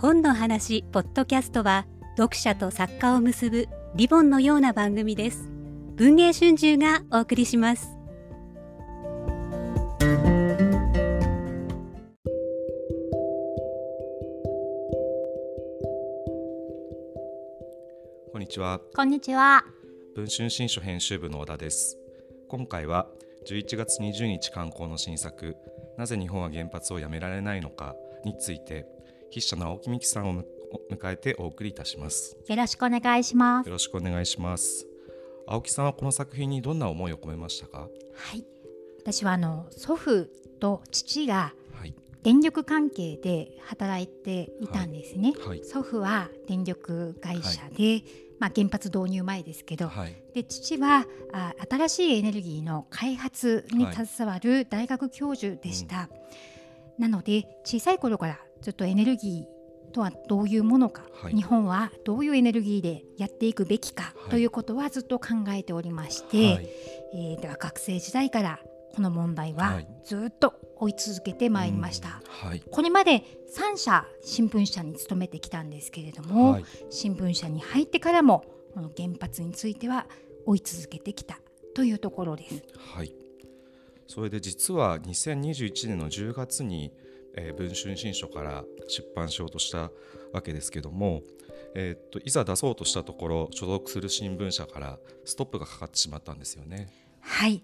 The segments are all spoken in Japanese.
本の話ポッドキャストは読者と作家を結ぶリボンのような番組です。文藝春秋がお送りします。こんにちは。こんにちは。文春新書編集部の小田です。今回は11月20日刊行の新作なぜ日本は原発をやめられないのかについて筆者の青木美樹さんを迎えてお送りいたします。よろしくお願いします。よろしくお願いします。青木さんはこの作品にどんな思いを込めましたか？はい。私はあの祖父と父がはい。電力関係で働いていたんですね。はい。祖父は電力会社で、まあ原発導入前ですけど、はい。で父はあ新しいエネルギーの開発にはい。携わる大学教授でした。なので小さい頃からずっとエネルギーとはどういうものか、はい。日本はどういうエネルギーでやっていくべきかはい。ということはずっと考えておりまして、はい。えーでは学生時代からこの問題ははい。ずっと追い続けてまいりました。はい。これまで3社新聞社に勤めてきたんですけれども、はい。新聞社に入ってからもこの原発については追い続けてきたというところです。はい。それで実は2021年の10月に、えー文春新書から出版しようとしたわけですけども、えーっといざ出そうとしたところ所属する新聞社からストップがかかってしまったんですよね。はい。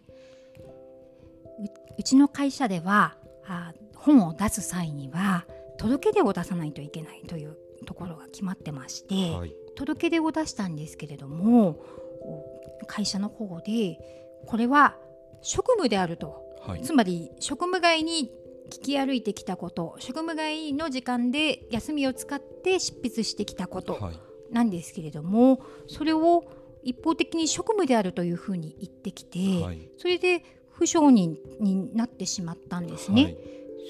ううちの会社ではあ本を出す際には届け出を出さないといけないというところが決まってまして、はい届け出を出したんですけれどもお会社の方でこれは職務であるとはいつまり職務外に聞き歩いてきたこと職務外の時間で休みを使って執筆してきたことはい。なんですけれどもそれを一方的に職務であるというふうに言ってきて、はい。それで不承認になってしまったんですね。はい。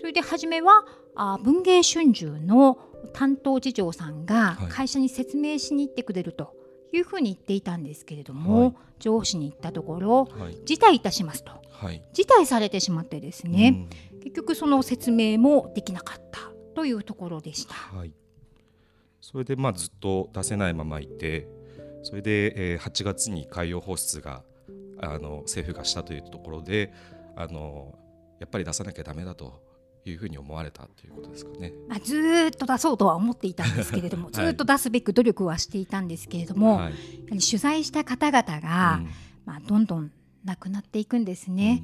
それで初めはあ文藝春秋の担当次長さんがはい。会社に説明しに行ってくれるというふうに言っていたんですけれども、はい。上司に言ったところはい。辞退いたしますと。はい。辞退されてしまってですね、結局その説明もできなかったというところでした。うんはいそれでまあずっと出せないままいてそれで、えー8月に海洋放出があの政府がしたというところであのやっぱり出さなきゃダメだというふうに思われたということですかね。まあ、ずーっと出そうとは思っていたんですけれども、はいずーっと出すべく努力はしていたんですけれども、はい取材した方々が、うんまあ、どんどん亡くなっていくんですね。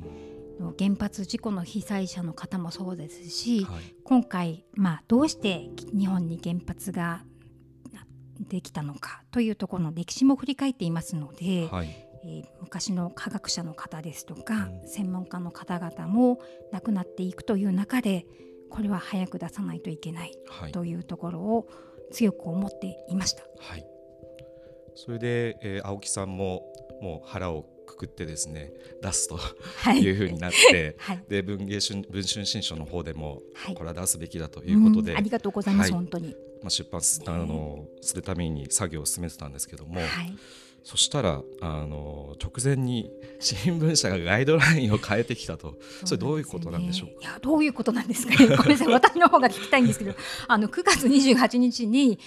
原発事故の被災者の方もそうですし、はい。今回、まあ、どうして日本に原発ができたのかというところの歴史も振り返っていますので、はい。えー昔の科学者の方ですとか、うん。専門家の方々も亡くなっていくという中でこれは早く出さないといけないはい。というところを強く思っていました。はい、それで、えー青木さんももう腹をくくってですね出すとはい。いうふうになって、はい。で文藝春文春新書の方でもはい。これは出すべきだということで、うんありがとうございます、はい。本当に。まあ、出版すあのするために作業を進めてたんですけども、はい、そしたらあの直前に新聞社がガイドラインを変えてきたと。それどういうことなんでしょういやどういうことなんですかね。ごめんなさい、私の方が聞きたいんですけど、あの9月28日に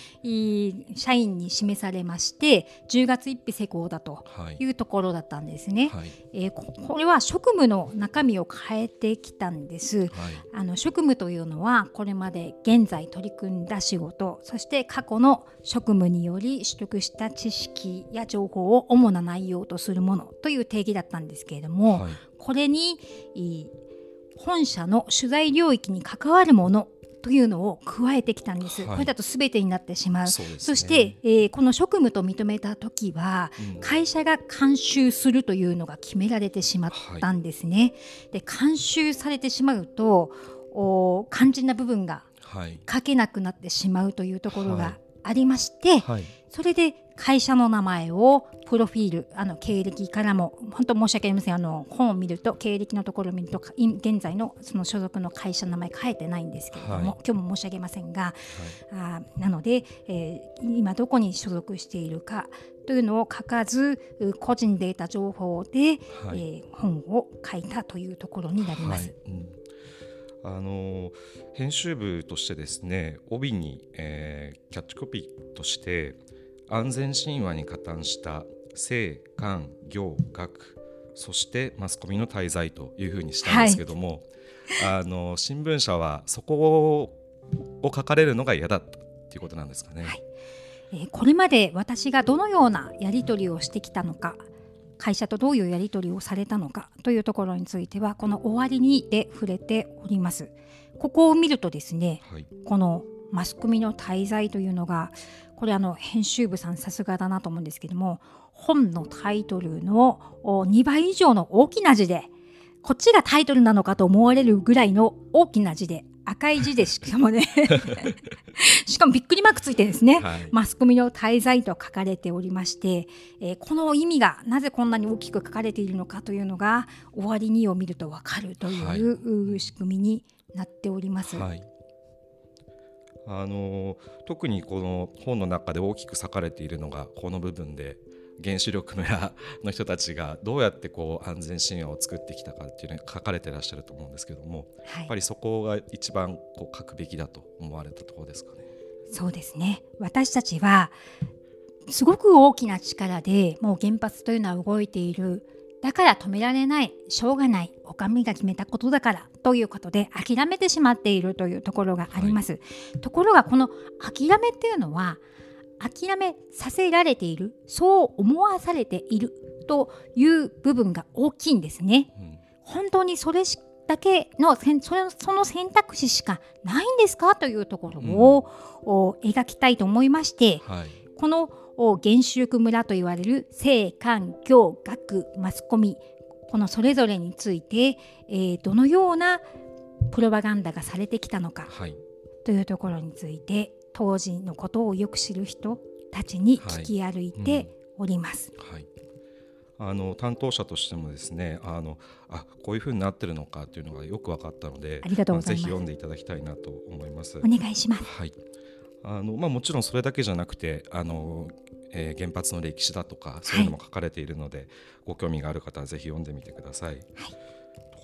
社員に示されまして、10月1日施行だとはい。いうところだったんですね。はい。えーここれは職務の中身を変えてきたんです。はい。あの職務というのはこれまで現在取り組んだ仕事そして過去の職務により取得した知識や情報を主な内容とするものという定義だったんですけれども、はい。これにいい本社の取材領域に関わるものというのを加えてきたんです。はい。これだと全てになってしまう。ね。そして、えーこの職務と認めた時は、うん。会社が監修するというのが決められてしまったんですね。で監修されてしまうとお肝心な部分がはい。書けなくなってしまうというところはい。がありまして、はい。それで会社の名前をプロフィールあの経歴からも本当申し訳ありません。あの本を見ると経歴のところを見るとい現在のその所属の会社の名前書いてないんですけれども、はい。今日も申し上げませんが、あーなので、えー今どこに所属しているかというのを書かずう個人データ情報で、はい。えー本を書いたというところになります。はい。うん。あの編集部としてですね帯に、えー、キャッチコピーとして安全神話に加担した性官業学そしてマスコミの滞在というふうにしたんですけども、はい、あの新聞社はそこを書かれるのが嫌だったということなんですかね。はいえー、これまで私がどのようなやり取りをしてきたのか会社とどういうやり取りをされたのかというところについてはこの終わりにで触れております。ここを見るとですね、はい、このマスコミの滞在というのがこれあの編集部さんさすがだなと思うんですけども本のタイトルの2倍以上の大きな字でこっちがタイトルなのかと思われるぐらいの大きな字で赤い字でしかもね しかもびっくりマークついてですね、はい、マスコミの滞在と書かれておりまして、えー、この意味がなぜこんなに大きく書かれているのかというのが終わりにを見ると分かるという、はい、仕組みになっております。はいあの特にこの本の中で大きく裂かれているのがこの部分で原子力村 の人たちがどうやってこう安全神話を作ってきたかっていうのが書かれてらっしゃると思うんですけども、はい、やっぱりそこが一番こう書くべきだと思われたところですかね。そうですね私たちはすごく大きな力でもう原発というのは動いているだから止められないしょうがないお上が決めたことだからということで諦めてしまっているというところがあります、はい、ところがこの諦めっていうのは諦めさせられているそう思わされているという部分が大きいんですね。うん、本当にそれだけのその選択肢しかないんですかというところを、うん、描きたいと思いまして、はい、この原子力村と言われる性環境学マスコミこのそれぞれについて、えー、どのようなプロパガンダがされてきたのか、はい、というところについて当時のことをよく知る人たちに聞き歩いております。はい、うん、あの担当者としてもですねあのあこういうふうになってるのかというのがよく分かったのでありがとうございます、ぜひ読んでいただきたいなと思います。お願いします。はいあのまあ、もちろんそれだけじゃなくてあの、えー、原発の歴史だとかそういうのも書かれているので、はい、ご興味がある方はぜひ読んでみてください。はい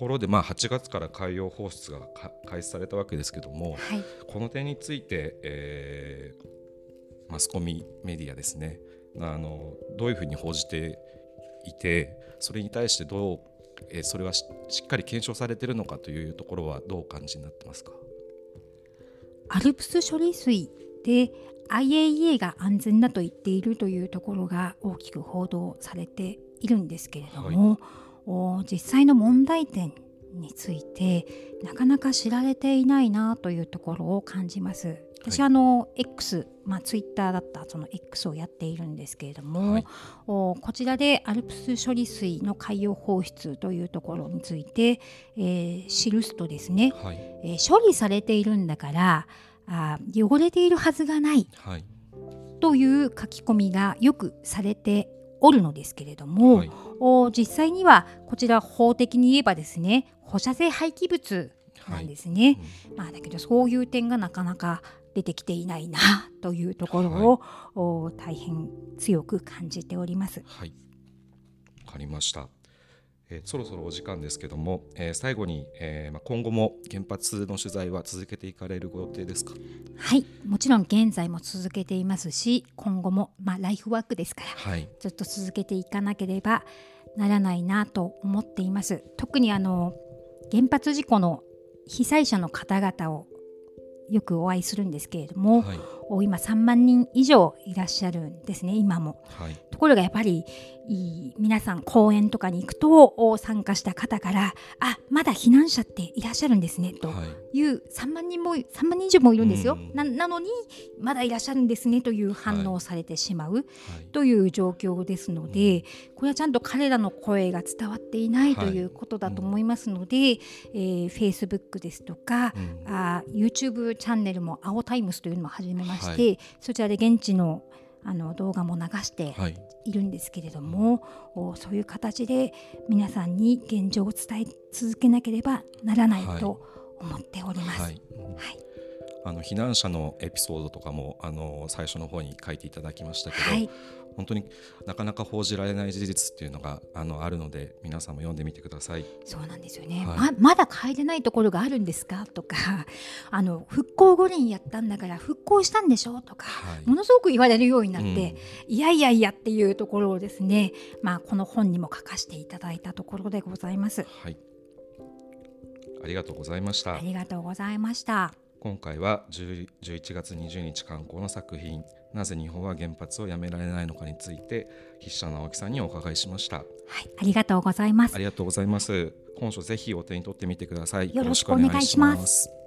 ところで、まあ、8月から海洋放出が開始されたわけですけども、はい、この点について、えー、マスコミメディアですねあのどういうふうに報じていてそれに対してどう、えー、それはしっかり検証されているのかというところはどうお感じになってますか？アルプス処理水で IAEA が安全だと言っているというところが大きく報道されているんですけれども、はい。実際の問題点についてなかなか知られていないなというところを感じます。私はあの X、まあ、ツイッターだったその X をやっているんですけれども、はい、おこちらでアルプス処理水の海洋放出というところについて、えー、記すとですね、はい、えー、処理されているんだからあ汚れているはずがない、はい、という書き込みがよくされておるのですけれども、はい、お実際にはこちら法的に言えばですね放射性廃棄物なんですね、はいうん、まあ、だけどそういう点がなかなか出てきていないなというところを、はい、お大変強く感じております。はい、わかりました。えー、そろそろお時間ですけども、えー、最後に、えーまあ、今後も原発の取材は続けていかれるご予定ですか？はいもちろん現在も続けていますし今後も、まあ、ライフワークですから、はい、ずっと続けていかなければならないなと思っています。特にあの原発事故の被災者の方々をよくお会いするんですけれども、はい、今3万人以上いらっしゃるんですね今も、はい、ところがやっぱり皆さん講演とかに行くと参加した方からあまだ避難者っていらっしゃるんですねとい。う、3万人も3万人以上もいるんですよ、ななのにまだいらっしゃるんですねという反応をされてしまう、という状況ですのでこれはちゃんと彼らの声が伝わっていないということだと思いますので、えー、Facebook ですとか、うん、あ YouTube チャンネルも青タイムスというのも始めまして、そちらで現地のあの動画も流してい。るんですけれども、はい、そういう形で皆さんに現状を伝え続けなければならない。と思っております。はい、はい、あの避難者のエピソードとかもあの最初の方に書いていただきましたけど、はい本当になかなか報じられない事実っていうのがあのあるので皆さんも読んでみてください。そうなんですよね、はいままだ帰れないところがあるんですか？とか あの復興五輪やったんだから復興したんでしょ？とか、はいものすごく言われるようになって、うんいやいやいやっていうところをですね、まあ、この本にも書かせていただいたところでございます。はい、ありがとうございましたあ。りがとうございました。今回は10 11月20日刊行の作品「なぜ日本は原発をやめられないのか」について筆者の青木さんにお伺いしました。はい、ありがとうございますあ。りがとうございます。本書ぜひお手に取ってみてください。よろしくお願いします